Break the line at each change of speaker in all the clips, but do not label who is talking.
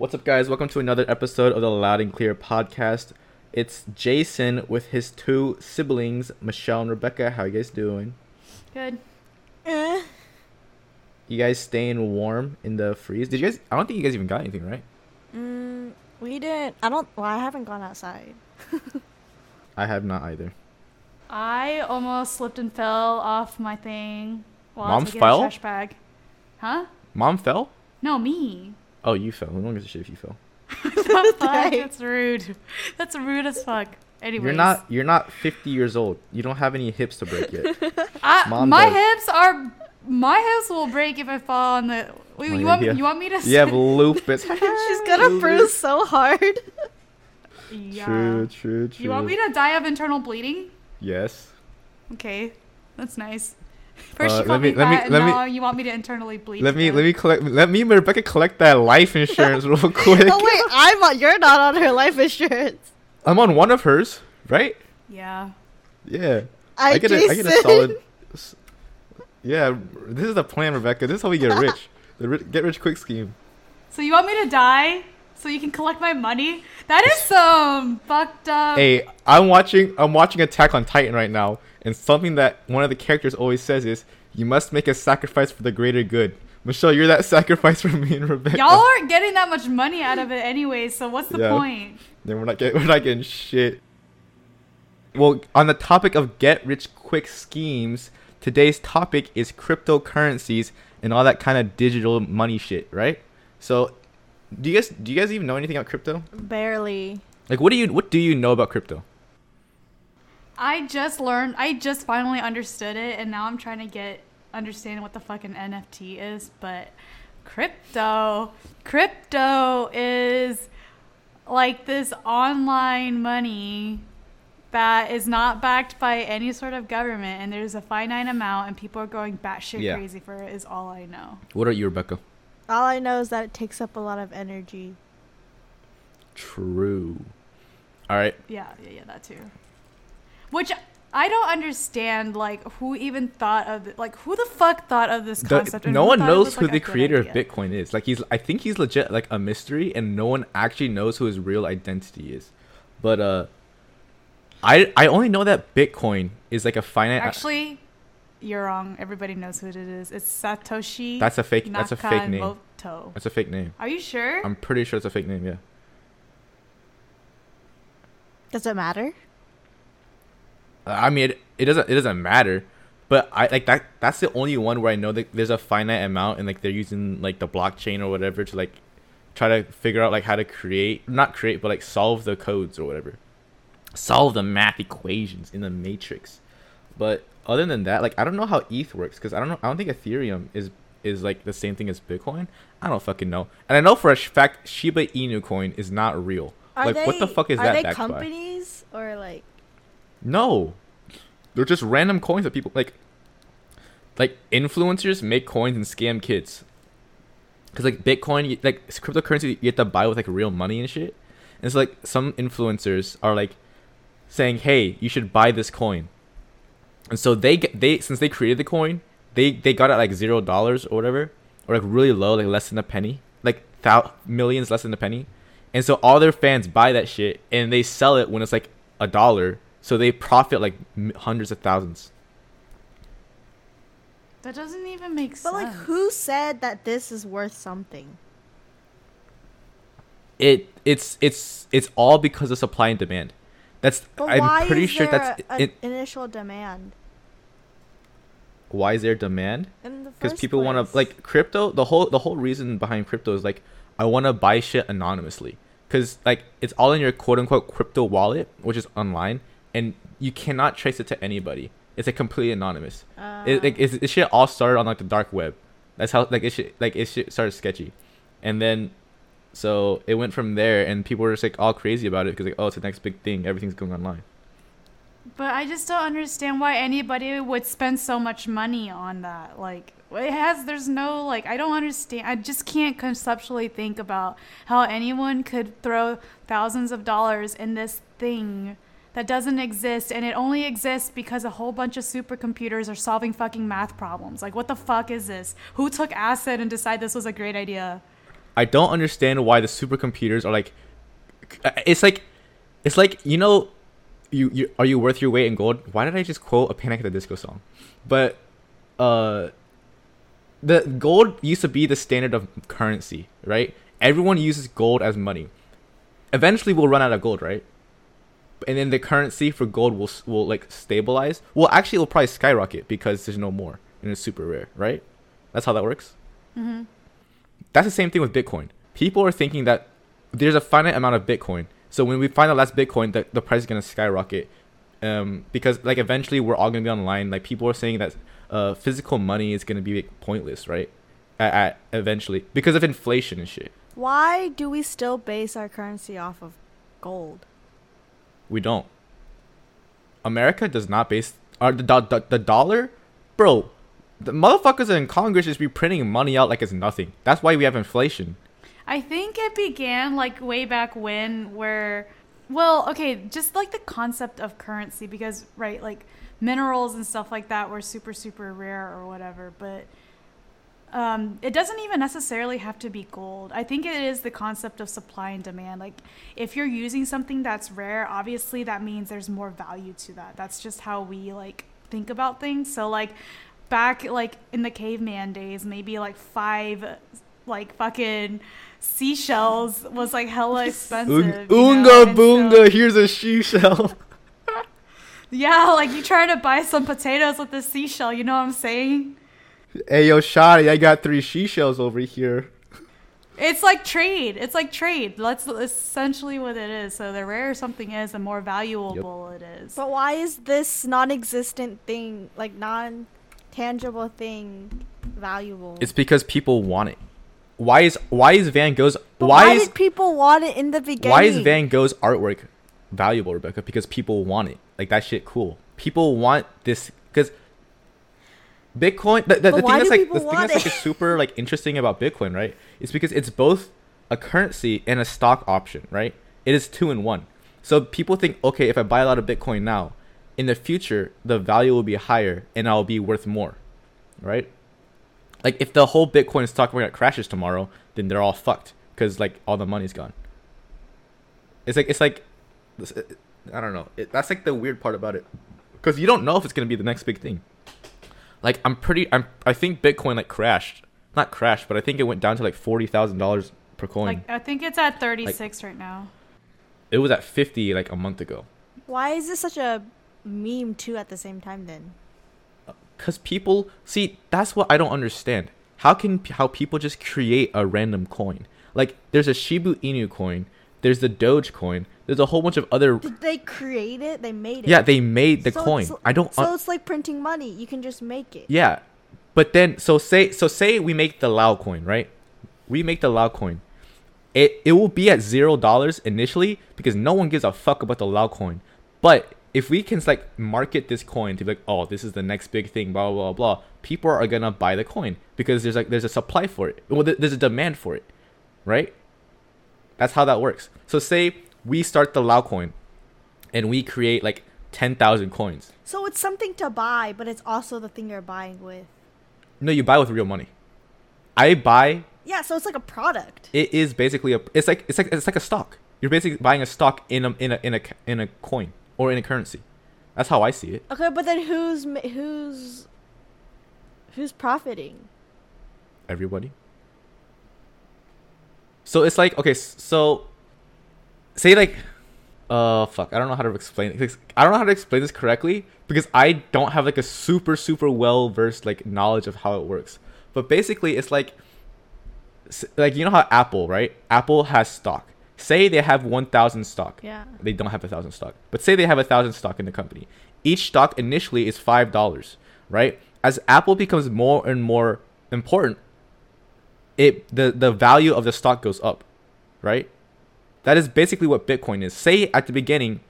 What's up, guys? Welcome to another episode of the Loud and Clear podcast. It's Jason with his two siblings, Michelle and Rebecca. How you guys doing?
Good.
Eh.
You guys staying warm in the freeze? Did you guys? I don't think you guys even got anything, right?
Mm, we didn't. I don't. Well, I haven't gone outside.
I have not either.
I almost slipped and fell off my thing while I
Mom
was
fell?
trash bag. Huh?
Mom fell?
No, me.
Oh, you fell. No one gives a shit if you fell.
the. That's rude. That's rude as fuck. Anyways,
You're not. You're not 50 years old. You don't have any hips to break yet.
I, my
does.
hips are. My hips will break if I fall on the. Wait, you want you want me to?
you have lupus.
She's gonna bruise so hard.
Yeah.
True. True. True.
You want me to die of internal bleeding?
Yes.
Okay, that's nice. First
Uh,
you called
me-
me,
let me-
and
let me-
you want me to internally bleed.
Let me let me collect. Let me and Rebecca collect that life insurance real quick.
oh wait, I'm on. You're not on her life insurance.
I'm on one of hers, right?
Yeah.
Yeah.
I,
get a, I get a solid. Yeah, this is the plan, Rebecca. This is how we get rich. The ri- get rich quick scheme.
So you want me to die so you can collect my money? That is some fucked up.
Hey, I'm watching. I'm watching Attack on Titan right now, and something that one of the characters always says is, "You must make a sacrifice for the greater good." Michelle, you're that sacrifice for me and Rebecca.
Y'all aren't getting that much money out of it anyway, so what's the
Yeah.
point?
Then we're not getting we're not getting shit. Well, on the topic of get rich quick schemes, today's topic is cryptocurrencies and all that kind of digital money shit, right? So, do you guys do you guys even know anything about crypto?
Barely.
Like, what do you what do you know about crypto?
I just learned, I just finally understood it, and now I'm trying to get understanding what the fucking NFT is. But crypto, crypto is like this online money that is not backed by any sort of government, and there's a finite amount, and people are going batshit
Yeah.
crazy for it. Is all I know.
What are you, Rebecca?
All I know is that it takes up a lot of energy.
True. All right.
Yeah, yeah, yeah, that too. Which I don't understand, like who even thought of it? Like who the fuck thought of this concept? and
no one knows
was,
who
like,
the creator of? Bitcoin is. Like he's I think he's legit like a mystery and no one actually knows who his real identity is. But uh I I only know that Bitcoin is like a finite
Actually, you're wrong. Everybody knows who it is. It's Satoshi.
That's a fake that's a fake name.
Nakamoto.
That's a fake name.
Are you sure?
I'm pretty sure it's a fake name, yeah.
Does it matter?
I mean, it, it doesn't it doesn't matter, but I like that. That's the only one where I know that there's a finite amount, and like they're using like the blockchain or whatever to like try to figure out like how to create, not create, but like solve the codes or whatever, solve the math equations in the matrix. But other than that, like I don't know how ETH works because I don't know. I don't think Ethereum is is like the same thing as Bitcoin. I don't fucking know, and I know for a fact Shiba Inu coin is not real.
Are
like
they,
what the fuck is
are
that
they
backed by?
companies or like?
No, they're just random coins that people like. Like influencers make coins and scam kids. Cause like Bitcoin, like cryptocurrency, you have to buy with like real money and shit. And it's like some influencers are like saying, "Hey, you should buy this coin." And so they they since they created the coin, they they got it like zero dollars or whatever, or like really low, like less than a penny, like thou- millions less than a penny. And so all their fans buy that shit and they sell it when it's like a dollar, so they profit like hundreds of thousands.
that doesn't even make sense.
But like, who said that this is worth something?
It it's it's it's all because of supply and demand. That's
But
I'm
why
pretty
is
sure
there
that's
a,
it.
initial demand?
Why is there demand?
In the
because people want to
place?
like crypto the whole the whole reason behind crypto is like i want to buy shit anonymously because like it's all in your quote unquote crypto wallet which is online and you cannot trace it to anybody. It's like completely anonymous. Ah. It like it's, it shit all started on like the dark web. That's how like it shit like it shit started sketchy. And then so it went from there and people were just like all crazy about it because like oh it's the next big thing. Everything's going online.
But I just don't understand why anybody would spend so much money on that. Like, it has, there's no, like, I don't understand. I just can't conceptually think about how anyone could throw thousands of dollars in this thing that doesn't exist and it only exists because a whole bunch of supercomputers are solving fucking math problems. Like, what the fuck is this? Who took acid and decided this was a great idea?
I don't understand why the supercomputers are like. It's like, it's like you know, you, you are you worth your weight in gold? Why did I just quote a Panic at the Disco song? But, uh, the gold used to be the standard of currency, right? Everyone uses gold as money. Eventually, we'll run out of gold, right? And then the currency for gold will will like stabilize. Well, actually, it'll probably skyrocket because there's no more and it's super rare, right? That's how that works.
Mm-hmm.
That's the same thing with Bitcoin. People are thinking that there's a finite amount of Bitcoin. So when we find the last Bitcoin, the, the price is gonna skyrocket. Um, because like eventually we're all gonna be online. Like people are saying that uh, physical money is gonna be like, pointless, right? At, at eventually because of inflation and shit.
Why do we still base our currency off of gold?
We don't. America does not base our the, the, the dollar, bro. The motherfuckers in Congress just be printing money out like it's nothing. That's why we have inflation.
I think it began like way back when, where, well, okay, just like the concept of currency, because, right, like minerals and stuff like that were super, super rare or whatever, but um, it doesn't even necessarily have to be gold. I think it is the concept of supply and demand. Like, if you're using something that's rare, obviously that means there's more value to that. That's just how we like think about things. So, like, back like in the caveman days, maybe like five like fucking seashells was like hella expensive. you know? And so-
here's a seashell.
yeah, like you try to buy some potatoes with a seashell. You know what I'm saying?
Hey yo, Shotty, I got three seashells over here.
It's like trade. It's like trade. That's essentially what it is. So the rarer something is, the more valuable it is.
But why is this non-existent thing, like non-tangible thing, valuable?
It's because people want it. Why is why is Van Gogh's why,
why
is
did people want it in the beginning?
why is Van Gogh's artwork valuable, Rebecca? Because people want it. Like that shit cool. People want this because Bitcoin. The, the, the thing that's like the thing that's like
it?
super like interesting about Bitcoin, right? Is because it's both a currency and a stock option, right? It is two in one. So people think, okay, if I buy a lot of Bitcoin now, in the future the value will be higher and I'll be worth more, right? Like if the whole Bitcoin stock market crashes tomorrow, then they're all fucked because like all the money's gone. It's like it's like, I don't know. It, that's like the weird part about it, because you don't know if it's gonna be the next big thing. Like I'm pretty, I'm I think Bitcoin like crashed, not crashed, but I think it went down to like forty thousand dollars per coin.
Like I think it's at 36 right now.
it was at fifty like a month ago.
Why is this such a meme too at the same time then?
Uh, Cause people see that's what I don't understand. How can how people just create a random coin? Like there's a Shiba Inu coin, there's the Doge coin, there's a whole bunch of other.
Did they create it? They made it.
Yeah, they made the
So
coin. I don't.
So it's like printing money. You can just make it.
yeah, but then so say so say we make the Lau coin right? We make the Lau coin. It it will be at zero dollars initially because no one gives a fuck about the Lau coin. But if we can like market this coin to be like, oh, this is the next big thing, blah blah blah, blah people are gonna buy the coin because there's like there's a supply for it. Well, th- there's a demand for it, right? That's how that works. So say we start the Lau coin, and we create like ten thousand coins.
So it's something to buy, but it's also the thing you're buying with.
No, you buy with real money. I buy.
Yeah, so it's like a product.
It is basically a. It's like it's like it's like a stock. You're basically buying a stock in a in a in a in a coin or in a currency. That's how I see it.
Okay, but then who's who's who's profiting?
Everybody. So it's like okay, so say like, uh, fuck, I don't know how to explain it. I don't know how to explain this correctly because I don't have like a super super well versed like knowledge of how it works. But basically, it's like, like you know how Apple right? Apple has stock. Say they have one thousand stock.
Yeah.
They don't have a thousand stock, but say they have a thousand stock in the company. Each stock initially is five dollars, right? As Apple becomes more and more important, it the the value of the stock goes up, right? That is basically what Bitcoin is. Say at the beginning,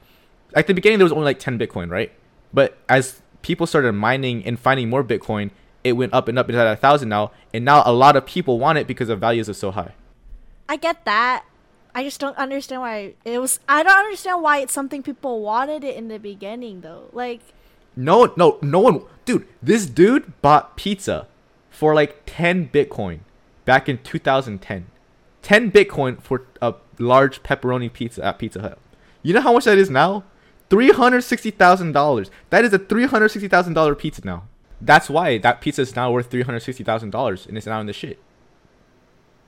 at the beginning there was only like ten Bitcoin, right? But as people started mining and finding more Bitcoin, it went up and up. It's at a thousand now, and now a lot of people want it because the values are so high.
I get that. I just don't understand why it was. I don't understand why it's something people wanted it in the beginning though. Like,
No, no, no one, dude. This dude bought pizza for like ten Bitcoin back in 2010. 10 Bitcoin for a large pepperoni pizza at Pizza Hut. You know how much that is now? $360,000. That is a $360,000 pizza now. That's why that pizza is now worth $360,000 and it's now in the shit.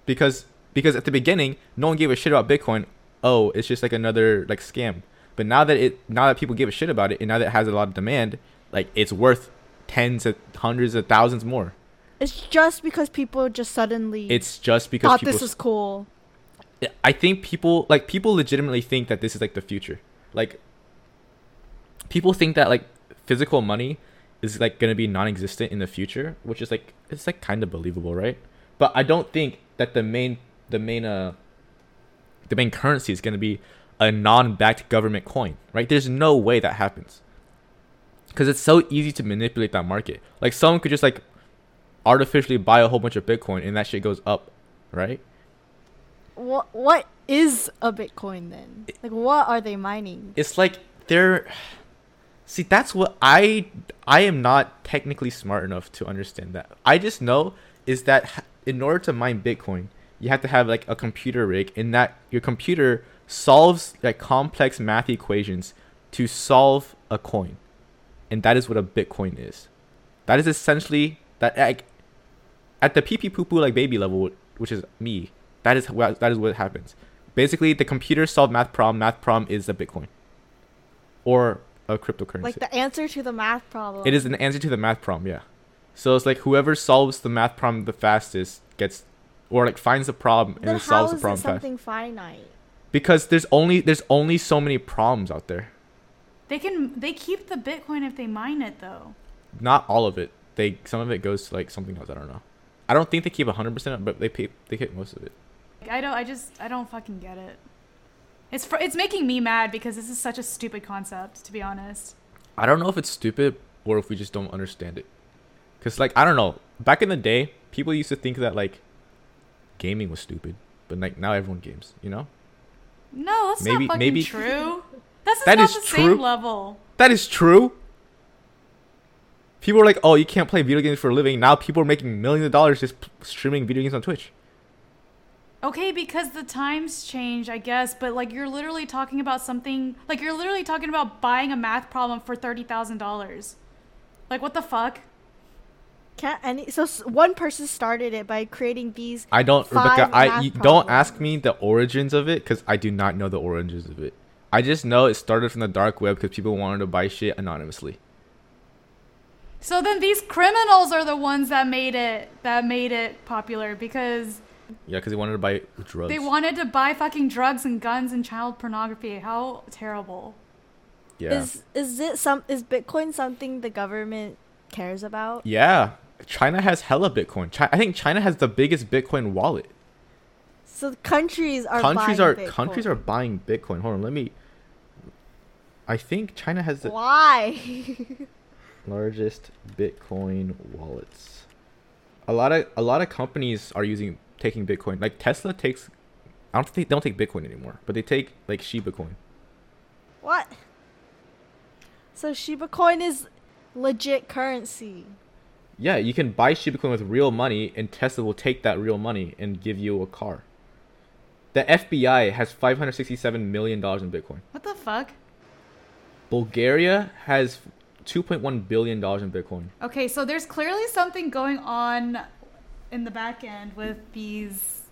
Because because at the beginning, no one gave a shit about Bitcoin. Oh, it's just like another like scam. But now that it now that people give a shit about it and now that it has a lot of demand, like it's worth tens of hundreds of thousands more.
It's just because people just suddenly
It's just because
thought
people
this was cool.
I think people like people legitimately think that this is like the future. Like people think that like physical money is like going to be non-existent in the future, which is like it's like kind of believable, right? But I don't think that the main the main uh the main currency is going to be a non-backed government coin, right? There's no way that happens. Cuz it's so easy to manipulate that market. Like someone could just like artificially buy a whole bunch of bitcoin and that shit goes up, right?
What what is a Bitcoin then? Like what are they mining?
it's like they're see that's what i i am not technically smart enough to understand that i just know is that in order to mine bitcoin you have to have like a computer rig and that your computer solves like complex math equations to solve a coin and that is what a bitcoin is that is essentially that like at the pee pee poo poo like baby level which is me that is what that is what happens. Basically the computer solved math problem math problem is a bitcoin. Or a cryptocurrency.
Like the answer to the math problem.
it is an answer to the math problem yeah. So it's like whoever solves the math problem the fastest gets or like finds the problem and
Then
then
how
solves the
is it
problem fast.
something finite?
because there's only there's only so many problems out there.
They can they keep the Bitcoin if they mine it though.
not all of it. They some of it goes to like something else. I don't know. I don't think they keep 100% but they pay they keep most of it.
Like, I don't I just I don't fucking get it. It's fr- it's making me mad because this is such a stupid concept to be honest.
I don't know if it's stupid or if we just don't understand it. Cause like I don't know. Back in the day, people used to think that like gaming was stupid, but like now everyone games. You know?
No, that's
Maybe-
not fucking
maybe-
true. That's
That
not
is
the
true.
same level.
That is true. People are like, "Oh, you can't play video games for a living." Now people are making millions of dollars just p- streaming video games on Twitch.
Okay, because the times change, I guess, but like you're literally talking about something like you're literally talking about buying a math problem for thirty thousand dollars. Like what the fuck?
Can't any so one person started it by creating these
I don't,
Five
Rebecca. I you, don't ask me the origins of it because I do not know the origins of it. I just know it started from the dark web because people wanted to buy shit anonymously.
So then these criminals are the ones that made it that made it popular because
Yeah, because they wanted to buy drugs.
they wanted to buy fucking drugs and guns and child pornography. How terrible.
Yeah.
is is it some is Bitcoin something the government cares about?
Yeah, China has hella Bitcoin. Chi- I think China has the biggest Bitcoin wallet.
So countries are
countries
buying
are
Bitcoin.
countries are buying Bitcoin. Hold on, let me. I think China has the
Why?
largest Bitcoin wallets. A lot of a lot of companies are using taking Bitcoin. Like Tesla takes, I don't think they don't take Bitcoin anymore, but they take like Shiba Coin.
what? So Shiba Coin is legit currency.
Yeah, you can buy Shiba Coin with real money, and Tesla will take that real money and give you a car. The FBI has five hundred sixty-seven million dollars in Bitcoin.
What the fuck?
Bulgaria has two point one billion dollars in Bitcoin.
Okay, so there's clearly something going on in the back end with these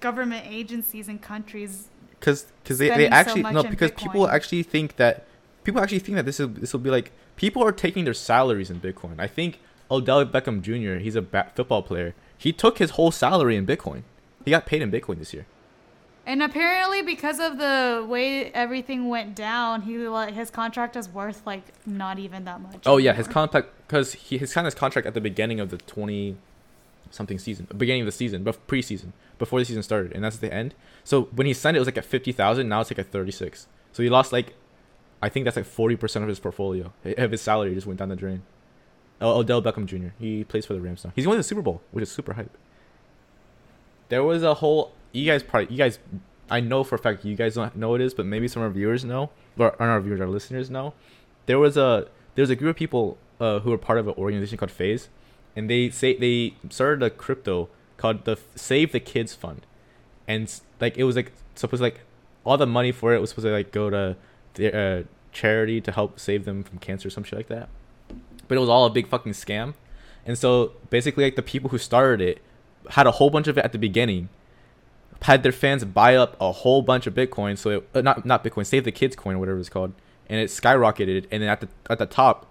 government agencies and countries.
because because they, they
spending so
actually no because people actually think that people actually think that this is this will be like people are taking their salaries in Bitcoin. I think Odell Beckham Jr. He's a ba- football player. He took his whole salary in Bitcoin. He got paid in Bitcoin this year.
And apparently, because of the way everything went down, he like his contract is worth like not even that much.
Oh yeah, his contract because he he signed his contract at the beginning of the twenty something season, beginning of the season, but preseason before the season started, and that's the end. So when he signed it, it was like at fifty thousand. Now it's like at thirty six. So he lost like, I think that's like forty percent of his portfolio of his salary just went down the drain. Oh, Odell Beckham Jr. He plays for the Rams now. He's winning the Super Bowl, which is super hype. There was a whole. You guys probably you guys. I know for a fact you guys don't know it is, but maybe some of our viewers know, or our viewers, our listeners know. There was a there was a group of people uh, who were part of an organization called FaZe, and they say they started a crypto called the Save the Kids Fund, and like it was like supposed to, like all the money for it was supposed to like go to the uh, charity to help save them from cancer or some shit like that. But it was all a big fucking scam, and so basically like the people who started it had a whole bunch of it at the beginning, had their fans buy up a whole bunch of Bitcoin, so it, uh, not not Bitcoin, Save the Kids coin or whatever it's called, and it skyrocketed. And then at the at the top,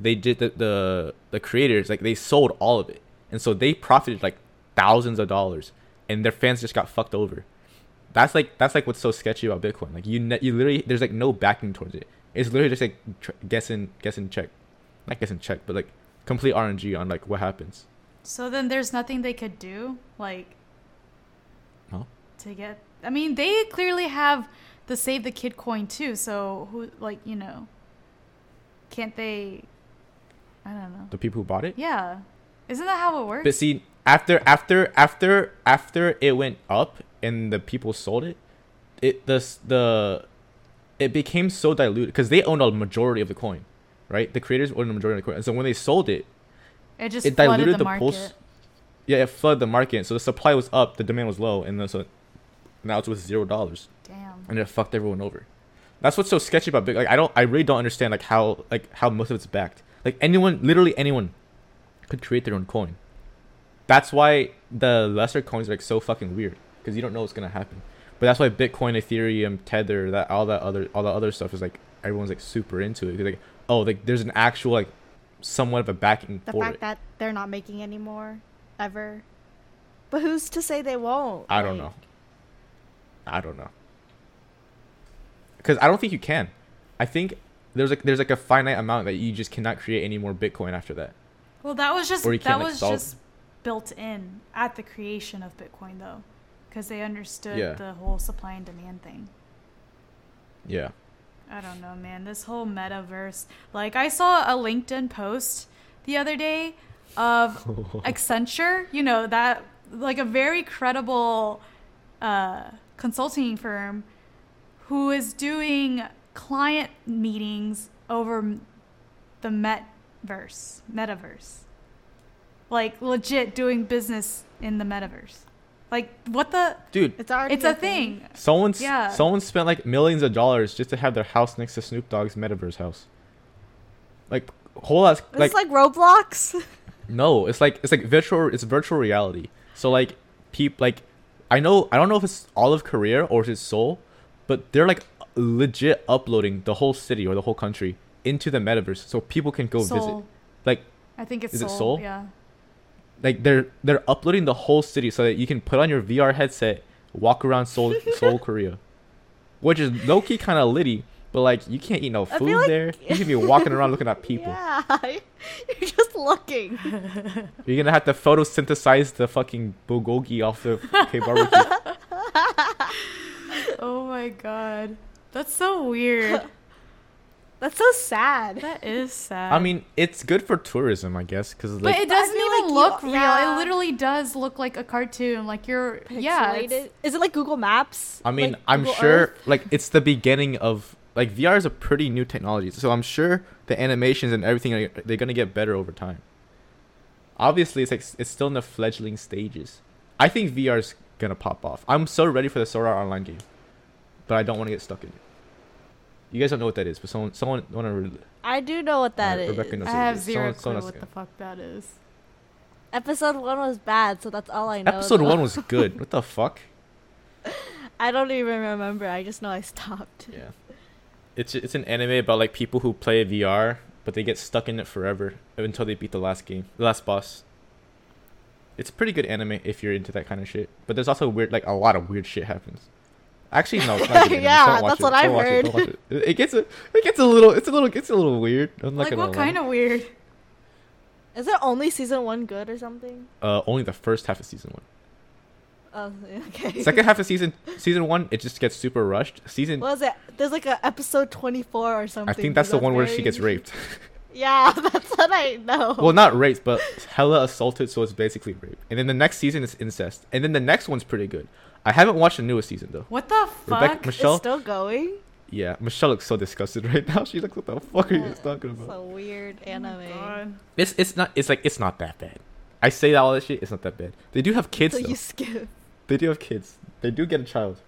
they did the the, the creators like they sold all of it, and so they profited like thousands of dollars, and their fans just got fucked over. That's like that's like what's so sketchy about Bitcoin. Like you ne- you literally there's like no backing towards it. It's literally just like tr- guessing guessing check, not guessing check, but like complete RNG on like what happens.
So then there's nothing they could do, like. To get. I mean, they clearly have the Save the Kid coin too. So who, like, you know, can't they? I don't know.
The people who bought it.
Yeah, isn't that how it works?
But see, after after after after it went up and the people sold it, it the the it became so diluted because they owned a majority of the coin, right? The creators owned a majority of the coin, and so when they sold it,
it just
it diluted
the,
the
market.
pulse. yeah, it flooded the market. So the supply was up, the demand was low, and so now it's worth zero dollars,
Damn.
and it fucked everyone over. That's what's so sketchy about Bitcoin. Like I don't, I really don't understand like how like how most of it's backed. Like anyone, literally anyone, could create their own coin. That's why the lesser coins are like so fucking weird because you don't know what's gonna happen. But that's why Bitcoin, Ethereum, Tether, that all that other all that other stuff is like everyone's like super into it. like oh, like there's an actual like somewhat of a backing
The
for
fact
it.
that they're not making anymore ever. But who's to say they won't?
I don't know. I don't know. Because I don't think you can. I think there's like there's like a finite amount that you just cannot create any more Bitcoin after that.
Well, that was just that
like,
was
solve-
just built in at the creation of Bitcoin, though, because they understood
Yeah.
the whole supply and demand thing.
Yeah.
I don't know, man. This whole metaverse. Like, I saw a LinkedIn post the other day of Accenture, you know, that, like, a very credible uh, consulting firm who is doing client meetings over the metverse, metaverse. Like, legit doing business in the metaverse. Like, what the?
Dude,
It's already
It's a thing.
someone's
Yeah.
someone spent like millions of dollars just to have their house next to Snoop Dogg's metaverse house. Like whole ass
It's
like,
like, Roblox.
no, it's like it's like virtual it's virtual reality. So like peop like I know I don't know if it's all of Korea or if it's Seoul, but they're like legit uploading the whole city or the whole country into the metaverse so people can go visit. Like
I think it's
Is it
Seoul.
Seoul?
Yeah.
like they're they're uploading the whole city so that you can put on your VR headset, walk around Seoul Seoul, Korea, which is low key kind of litty. But like you can't eat no food
like-
there. You can be walking around looking at people.
Yeah, you're just looking.
You're gonna have to photosynthesize the fucking bulgogi off the K barbecue.
Oh my god. That's so weird.
That's so sad.
that is sad.
I mean, it's good for tourism, I guess, because
but
like
it
But I
doesn't even
like you-
look real.
yeah.
It literally does look like a cartoon. Like you're, yeah.
Pixelated.
it's-
Is it like Google Maps?
I mean,
Like
I'm
Google
sure
Earth?
like it's the beginning of like VR is a pretty new technology, so I'm sure the animations and everything are, they're gonna get better over time. Obviously, it's like it's still in the fledgling stages. I think VR is gonna pop off. I'm so ready for the Sword Art Online game, but I don't want to get stuck in it. You guys don't know what that is, but someone someone want to. Re-
I do know what that
Uh,
is.
Rebecca knows
I
what
have zero
Someone-
clue
someone
what the fuck that is.
Episode one was bad, so that's all I know.
Episode
though.
one was good. what the fuck?
I don't even remember. I just know I stopped.
Yeah. It's it's an anime about like people who play VR, but they get stuck in it forever until they beat the last game, the last boss. It's a pretty good anime if you're into that kind of shit. But there's also weird, like a lot of weird shit happens. Actually, no. It's not.
Yeah, that's
it.
what I've heard.
It. It- It gets a, it gets a little, it's a little, it's a little weird. I'm
Like what
lie.
kind of weird?
Is it only season one good or something?
Uh, only the first half of season one.
Oh, okay.
Second half of season season one, it just gets super rushed. Season,
What was it? There's like a episode 24 or something.
I think that's the one where she gets raped.
Yeah, that's what I know.
well, not raped, but hella assaulted, so it's basically rape. And then the next season is incest. And then the next one's pretty good. I haven't watched the newest season though.
What the
Rebecca-
fuck?
Michelle-
it's still going.
Yeah, Michelle looks so disgusted right now. She's like, "What the fuck are you guys talking
It's
about?"
a weird
Oh my
anime.
God.
It's it's not. It's like it's not that bad. I say that all that shit. It's not that bad. They do have kids
So
though.
you skip.
They do have kids. They do get a child.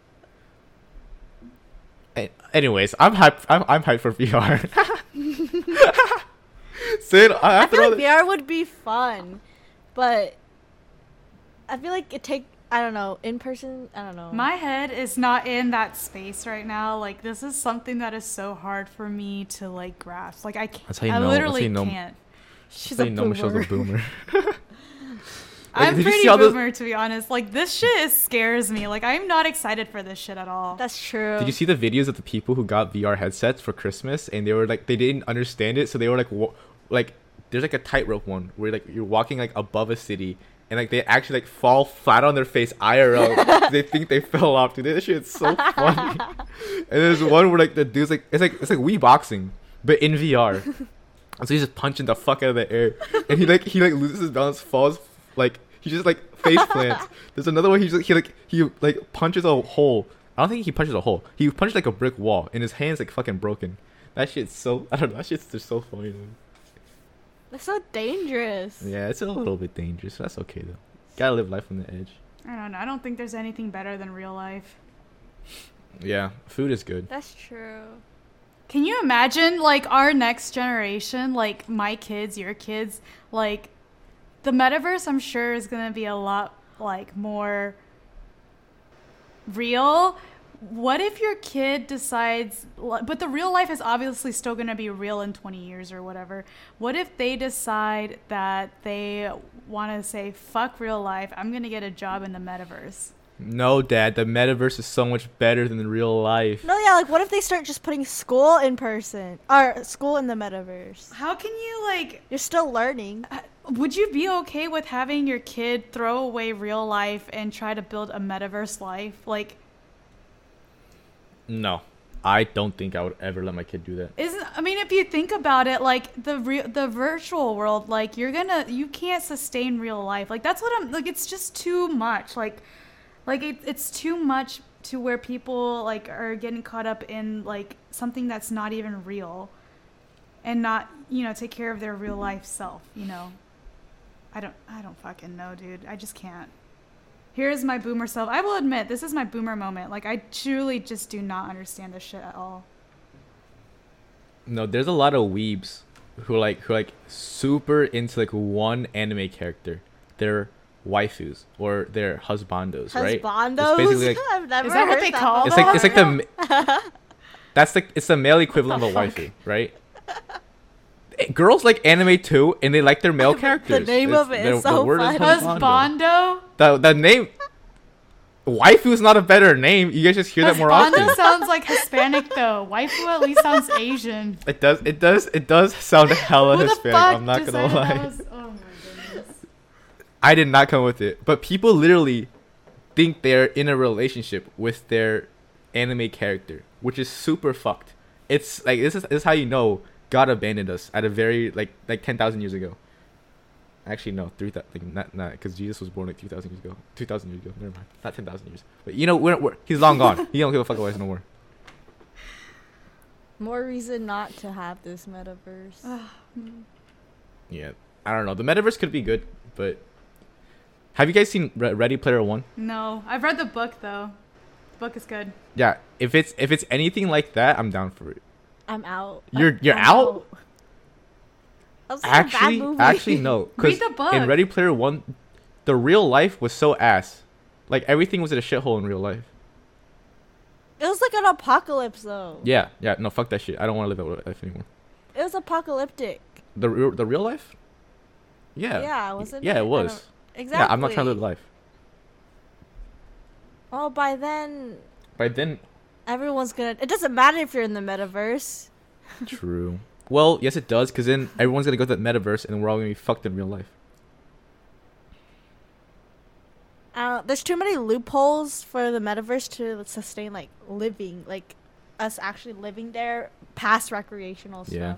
A- Anyways, I'm hyped. I'm, I'm hyped for VR. Sid, I
I
after
feel
all
like
the-
VR would be fun, but I feel like it take I don't know in person. I don't know.
My head is not in that space right now. Like this is something that is so hard for me to like grasp. Like I can't.
That's how you
I
know- that's how
literally
you know-
can't.
she's
so
a
you know Michelle's a
boomer.
boomer.
I'm
did you
pretty
see all those-
boomer to be honest. Like this shit is scares me. Like I'm not excited for this shit at all.
That's true.
Did you see the videos of the people who got VR headsets for Christmas and they were like they didn't understand it, so they were like wa- like there's like a tightrope one where like you're walking like above a city and like they actually like fall flat on their face IRL. 'cause they think they fell off. Dude, this shit's so funny. and there's one where like the dude's like it's like it's like Wii boxing but in VR. And so he's just punching the fuck out of the air, and he like he like loses his balance, falls like he just like face plants. There's another one he just he like he like punches a hole. I don't think he punches a hole. He punched like a brick wall, and his hands like fucking broken. That shit's so I don't know. That shit's just so funny. To me.
That's so dangerous.
Yeah, it's a little bit dangerous. That's okay though. Gotta live life on the edge.
I don't know. I don't think there's anything better than real life.
Yeah, food is good.
That's true.
Can you imagine like our next generation, like my kids, your kids, like the metaverse I'm sure is going to be a lot like more real. What if your kid decides but the real life is obviously still going to be real in 20 years or whatever. What if they decide that they want to say fuck real life, I'm going to get a job in the metaverse?
No, Dad, the metaverse is so much better than the real life.
No, yeah, like what if they start just putting school in person or school in the metaverse?
How can you like
You're still learning.
Uh, Would you be okay with having your kid throw away real life and try to build a metaverse life? Like,
No, I don't think I would ever let my kid do that.
isn't I mean, if you think about it, like the re- the virtual world, like you're gonna you can't sustain real life. Like that's what I'm like. It's just too much. Like, like it, it's too much to where people like are getting caught up in like something that's not even real, and not you know take care of their real life self. You know. I don't I don't fucking know, dude. I just can't. Here's my boomer self. I will admit, this is my boomer moment. Like I truly just do not understand this shit at all.
No, there's a lot of weebs who like who like super into like one anime character. They're waifus or they're husbandos, right?
Husbandos?
basically like-
I've never
Is that what they
that
call
It's like it's like the that's like it's the male equivalent of a waifu, right? Girls like anime too, and they like their male characters.
The name
It's-
of it
the-
is
the
so
word
funny.
husbando.
Husbando?
The the name waifu is not a better name. You guys just hear that more often.
Husbando sounds like Hispanic though. Waifu at least sounds Asian.
It does. It does. It does sound hella
Who
Hispanic. I'm not gonna lie.
was- oh my goodness.
I did not come with it, but people literally think they're in a relationship with their anime character, which is super fucked. It's like this is this is how you know God abandoned us at a very like like ten thousand years ago. Actually, no, three thousand. Like, not not because Jesus was born like two thousand years ago. Two thousand years ago. Never mind. Not ten thousand years. But you know, we're, we're he's long gone. he don't give a fuck about us no more.
More reason not to have this metaverse. Ah, mm.
Yeah, I don't know. The metaverse could be good, but have you guys seen Re- Ready Player One?
No, I've read the book though. The book is good.
Yeah, if it's if it's anything like that, I'm down for it.
I'm out.
You're- you're
I'm
out?
That was such a bad
Actually,
movie.
actually no, because
Read the book.
in Ready Player One, the real life was so ass. Like everything was in a shithole in real life.
It was like an apocalypse though.
Yeah, yeah, no, fuck that shit. I don't want to live that life anymore.
It was apocalyptic.
The real, the real life. Yeah.
Yeah, wasn't
Yeah,
it?
it was.
Exactly.
Yeah, I'm not trying to live life.
Oh, by then
By then,
everyone's gonna. It doesn't matter if you're in the metaverse.
true. Well, yes, it does, because then everyone's gonna go to that metaverse, and we're all gonna be fucked in real life.
Uh, there's too many loopholes for the metaverse to sustain like living, like us actually living there past recreational stuff.
Yeah.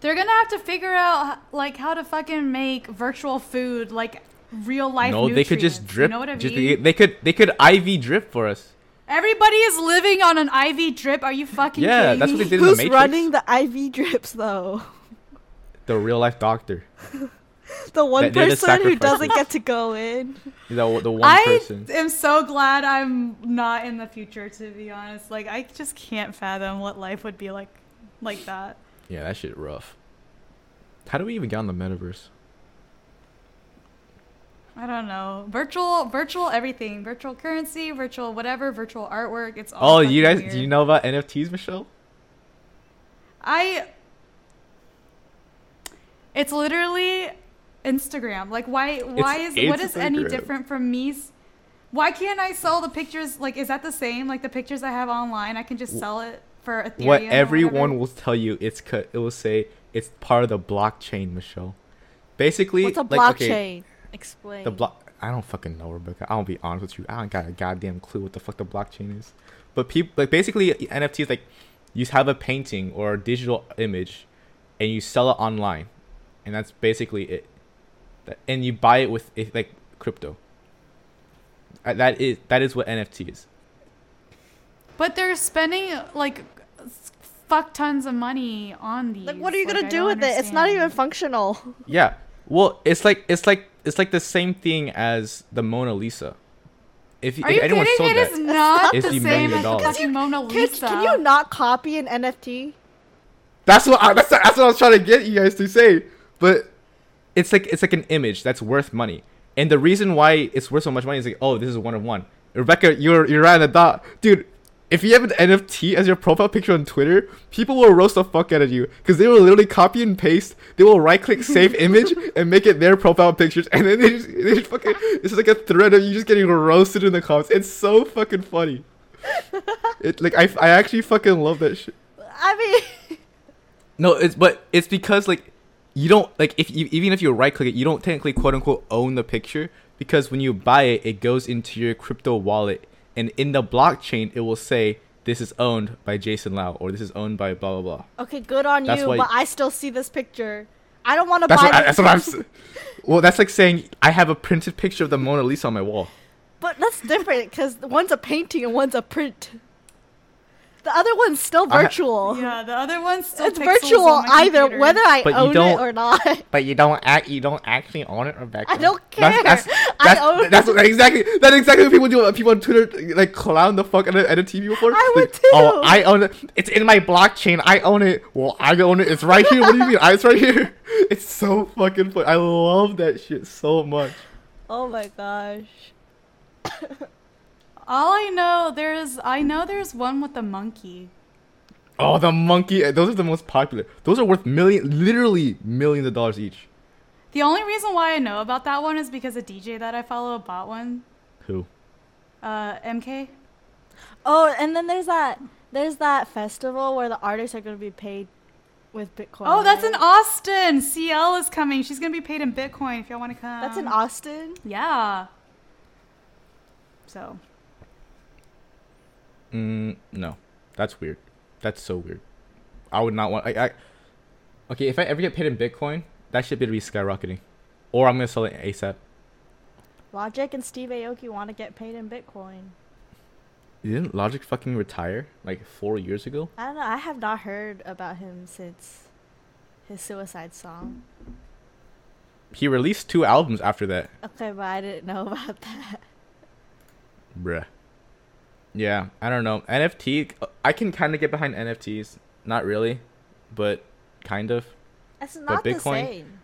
They're gonna have to figure out like how to fucking make virtual food like real life.
no, they could just drip.
You know what I
just
mean?
they could they could IV drip for us.
Everybody is living on an IV drip. Are you fucking
Yeah,
kidding
that's what they did in the
Who's
Matrix.
running the IV drips though?
The real life doctor.
the one
They're the
person who doesn't get to go in.
The, the one
I
person.
am so glad I'm not in the future. To be honest, like I just can't fathom what life would be like, like that.
Yeah, that shit rough. How do we even get on the metaverse?
I don't know. Virtual, virtual everything. Virtual currency, virtual whatever, virtual artwork. It's all.
Oh, you guys,
fucking
do you know about NFTs, Michelle?
I. It's literally Instagram. Like, why? Why is what is any different from me? Why can't I sell the pictures? Like, is that the same? Like the pictures I have online, I can just sell it for Ethereum.
what everyone will tell you, it's cut. It will say it's part of the blockchain, Michelle. Basically,
What's a
like,
blockchain?
okay,
Explain.
the block. I don't fucking know, Rebecca. I'll be honest with you. I don't got a goddamn clue what the fuck the blockchain is. But people, like, basically, NFTs, like, you have a painting or a digital image, and you sell it online, and that's basically it. And you buy it with like crypto. That is that is what NFT is.
But they're spending like fuck tons of money on these.
like, what are you
Like,
gonna
I
do
don't
with it? It's not even functional.
Yeah. Well, it's like it's like it's like the same thing as the Mona Lisa. If,
Are
if
you
anyone
kidding?
sold
It
that,
is not
It's
the
the
same
million
as the
dollars.
fucking Mona
Can,
Lisa.
can you not copy an NFT?
that's what I, that's that's what I was trying to get you guys to say. But it's like it's like an image that's worth money, and the reason why it's worth so much money is like, oh, this is one of one. Rebecca, you're you're right on the dot, dude. If you have an NFT as your profile picture on Twitter, people will roast the fuck out of you because they will literally copy and paste. They will right click save image and make it their profile pictures, and then they just, they just fucking. It's like a thread of you just getting roasted in the comments. It's so fucking funny. It like I, I actually fucking love that shit.
I mean,
No, it's but it's because like you don't like if you even if you right click it, you don't technically quote unquote own the picture because when you buy it, it goes into your crypto wallet, and in the blockchain, it will say this is owned by Jason Lau or this is owned by blah blah blah.
okay, good on
That's
you, but I still see this picture. I don't want to buy.
what, I, that's what I'm. Well, that's like saying I have a printed picture of the Mona Lisa on my wall.
But that's different because one's a painting and one's a print. The other one's still
I ha-
virtual.
Yeah, the other one's still
it's virtual
on my
either,
computer.
whether I
But you
own it
don't-
or not.
But you don't act. You don't actually own it, Rebecca.
I don't
That's,
care.
that's,
I
that's,
own
that's what, exactly. That's exactly what people do. Uh, people on Twitter like clown the fuck out a, out of TV before.
I would
Like, Oh. I own it. It's in my blockchain. I own it. Well, I own it. It's right here. What do you mean? I, it's right here. It's so fucking fun. I love that shit so much.
Oh my gosh.
All I know there's I know there's one with the monkey.
Oh, the monkey. Those are the most popular. Those are worth million, literally millions of dollars each.
The only reason why I know about that one is because a DJ that I follow bought one.
Who?
Uh, MK.
Oh, and then there's that there's that festival where the artists are gonna be paid with Bitcoin.
Oh, that's in? Austin. CL is coming. She's gonna be paid in Bitcoin if y'all want to come.
That's in Austin.
Yeah. So
Mm, no, that's weird. That's so weird. I would not want. I, I okay. If I ever get paid in Bitcoin, that shit better be skyrocketing, or I'm gonna sell it ASAP.
Logic and Steve Aoki want to get paid in Bitcoin.
Didn't Logic fucking retire like four years ago?
I don't know. I have not heard about him since his suicide song.
He released two albums after that.
Okay, but I didn't know about that.
Bruh. Yeah, I don't know. NFT, I can kind of get behind NFTs. Not really, but kind of.
It's not the
Bitcoin-
same.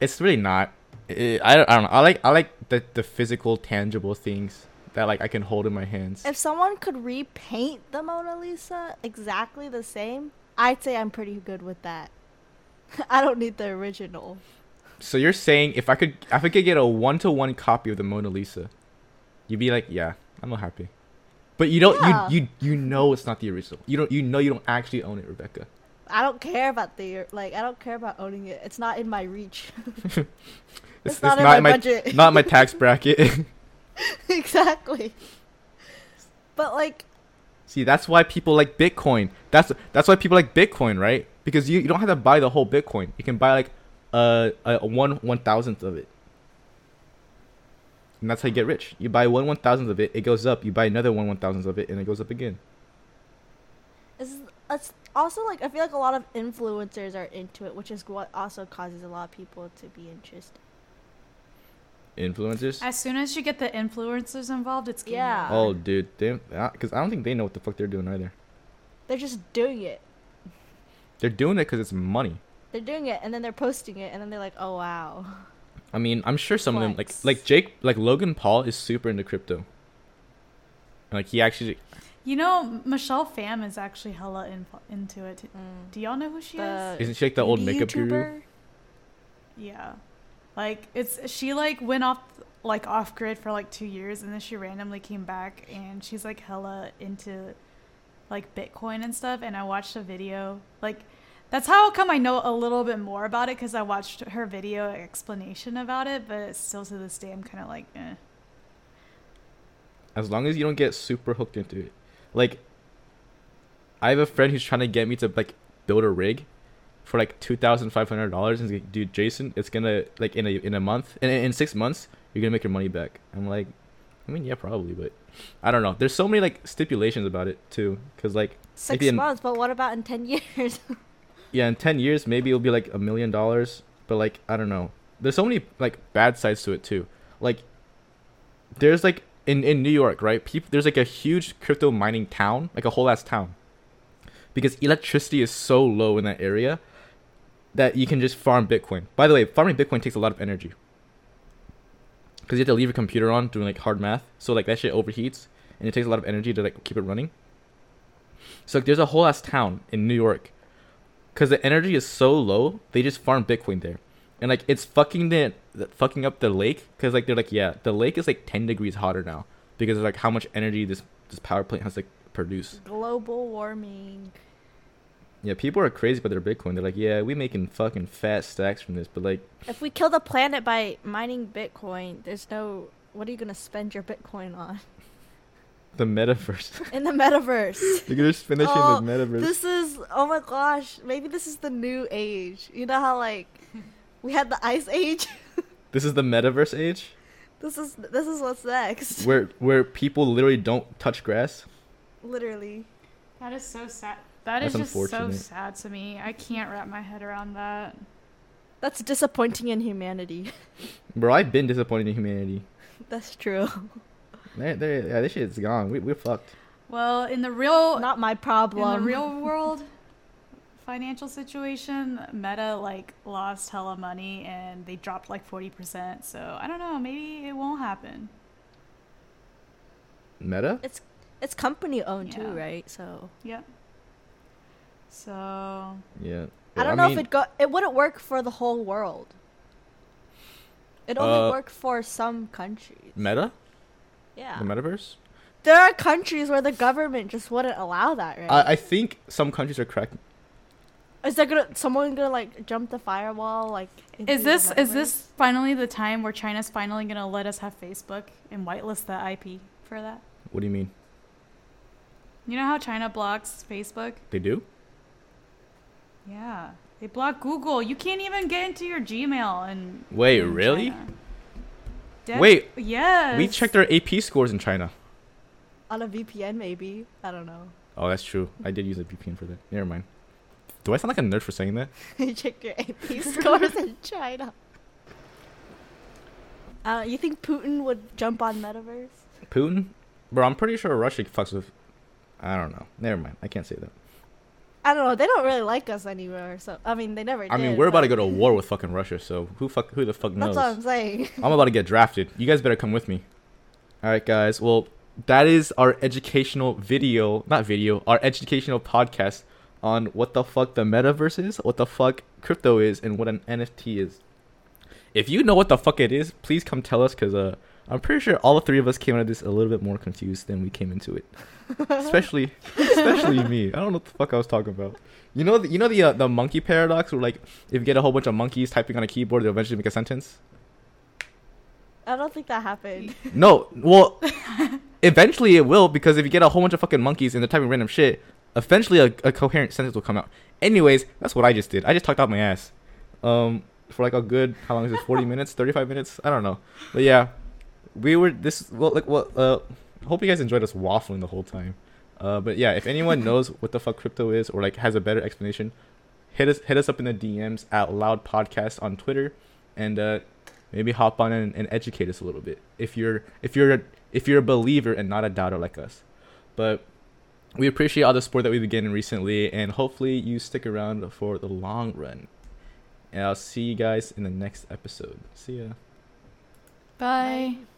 It's really not. I I, don't, I don't know. I like I like the the physical, tangible things that like I can hold in my hands.
If someone could repaint the Mona Lisa exactly the same, I'd say I'm pretty good with that. I don't need the original.
So you're saying if I could if I could get a one to one copy of the Mona Lisa, you'd be like, yeah, I'm not happy. But you don't
Yeah.
you you you know it's not the original. You don't you know you don't actually own it, Rebecca.
I don't care about the like. I don't care about owning it. It's not in my reach.
It's,
It's not in my
my
budget.
not my tax bracket.
exactly. But like,
See, that's why people like Bitcoin. That's that's why people like Bitcoin, right? Because you, you don't have to buy the whole Bitcoin. You can buy like a, a, a one one thousandth of it. And that's how you get rich. You buy one one thousandth of it, it goes up. You buy another one one thousandth of it, and it goes up again.
is it's also like I feel like a lot of influencers are into it, which is what also causes a lot of people to be interested.
Influencers.
As soon as you get the influencers involved, it's game
Yeah.
over.
Oh, dude, they because I don't think they know what the fuck they're doing either.
They're just doing it.
They're doing it because it's money.
They're doing it, and then they're posting it, and then they're like, "Oh wow."
I mean, I'm sure some of them like like Jake, like Logan Paul is super into crypto. Like he actually,
You know, Michelle Phan is actually hella in, into it.
Mm.
Do y'all know who she is?
The
isn't she like the old
beauty
makeup guru?
YouTuber?
Yeah. Like it's she like went off like off grid for like 2 years and then she randomly came back and she's like hella into like Bitcoin and stuff and I watched a video like that's how come I know a little bit more about it cuz I watched her video explanation about it but still to this day I'm kind of like eh.
As long as you don't get super hooked into it, like. I have a friend who's trying to get me to like build a rig for like two thousand five hundred dollars, and he's like, "Dude, Jason, it's gonna like in a in a month, in in six months, you're gonna make your money back." I'm like, I mean, yeah, probably, but I don't know. There's so many like stipulations about it too, because like
Six
Maybe in-
months, but what about in ten years?
yeah, in ten years maybe it'll be like a million dollars, but like I don't know. There's so many like bad sides to it too. Like there's like in in New York, right? People there's like a huge crypto mining town, like a whole ass town, because electricity is so low in that area that you can just farm Bitcoin. By the way, farming Bitcoin takes a lot of energy because you have to leave your computer on doing like hard math, so like that shit overheats and it takes a lot of energy to like keep it running. So like, there's a whole ass town in New York because the energy is so low, they just farm Bitcoin there, and like it's fucking the, the fucking up the lake because like they're like yeah, the lake is like ten degrees hotter now because of like how much energy this this power plant has to produce.
Global warming.
Yeah, people are crazy about their Bitcoin. They're like, yeah, we making fucking fat stacks from this, but like,
If we kill the planet by mining Bitcoin, there's no. What are you gonna spend your Bitcoin on
the metaverse.
in the metaverse?
You're gonna spend that shit
Oh,
the metaverse.
This is oh my gosh, maybe this is the new age. You know how like we had the ice age?
This is the metaverse age,
This is this is what's next.
where where people literally don't touch grass.
Literally.
That is so sad. That is
That's
just so sad to me. I can't wrap my head around that.
That's disappointing in humanity.
Bro, I've been disappointed in humanity.
That's true.
There, there, yeah, this shit's gone. We, we're fucked.
Well, in the real
Not my problem.
in
problem.
the real world financial situation, Meta like lost hella money and they dropped like 40%. So, I don't know, maybe it won't happen.
Meta?
It's it's company owned too, right? So
yeah. So,
Yeah.
I don't know
mean,
if it go it wouldn't work for the whole world. It only
Uh,
work for some countries.
Meta?
Yeah.
The metaverse?
there are countries where the government just wouldn't allow that, right?
I, I think some countries are cracking.
is there gonna someone gonna like jump the firewall like
is this is this finally the time where China's finally going to let us have Facebook and whitelist the IP for that?
What do you mean?
You know how China blocks Facebook?
They do?
Yeah. They block Google. You can't even get into your Gmail and
Wait,
in
really?
China. Dead-
Wait,
Yes.
We checked our AP scores in China.
on a VPN maybe? I don't know.
Oh, that's true. I did use a VPN for that. Never mind. Do I sound like a nerd for saying that?
you check your AP scores in China. Uh, you think Putin would jump on metaverse?
Putin? Bro, I'm pretty sure Russia fucks with. I don't know. Never mind. I can't say that.
I don't know. They don't really like us anymore. So I mean, they never.
I mean, we're about to go to war with fucking Russia, so who fuck who the fuck knows?
That's what I'm saying.
I'm about to get drafted. You guys better come with me. All right, guys. Well, that is our educational video, not video, our educational podcast on what the fuck the metaverse is, what the fuck crypto is, and what an NFT is. If you know what the fuck it is, please come tell us, cause uh, I'm pretty sure all three of us came out of this a little bit more confused than we came into it. especially, especially me. I don't know what the fuck I was talking about. You know, the, you know the uh, the monkey paradox, where like if you get a whole bunch of monkeys typing on a keyboard, they'll eventually make a sentence.
I don't think that happened.
No, well, eventually it will because if you get a whole bunch of fucking monkeys and they're typing random shit, eventually a, a coherent sentence will come out. Anyways, that's what I just did. I just talked out my ass, um, for like a good how long is it? Forty minutes, thirty-five minutes? I don't know, but yeah, we were this well like well uh, hope you guys enjoyed us waffling the whole time. Uh, but yeah, if anyone knows what the fuck crypto is or like has a better explanation, hit us hit us up in the DMs at Loud Podcast on Twitter, and uh, maybe hop on and, and educate us a little bit if you're if you're a, if you're a believer and not a doubter like us. But we appreciate all the support that we've been getting recently, and hopefully you stick around for the long run. And I'll see you guys in the next episode. See ya.
Bye.
Bye.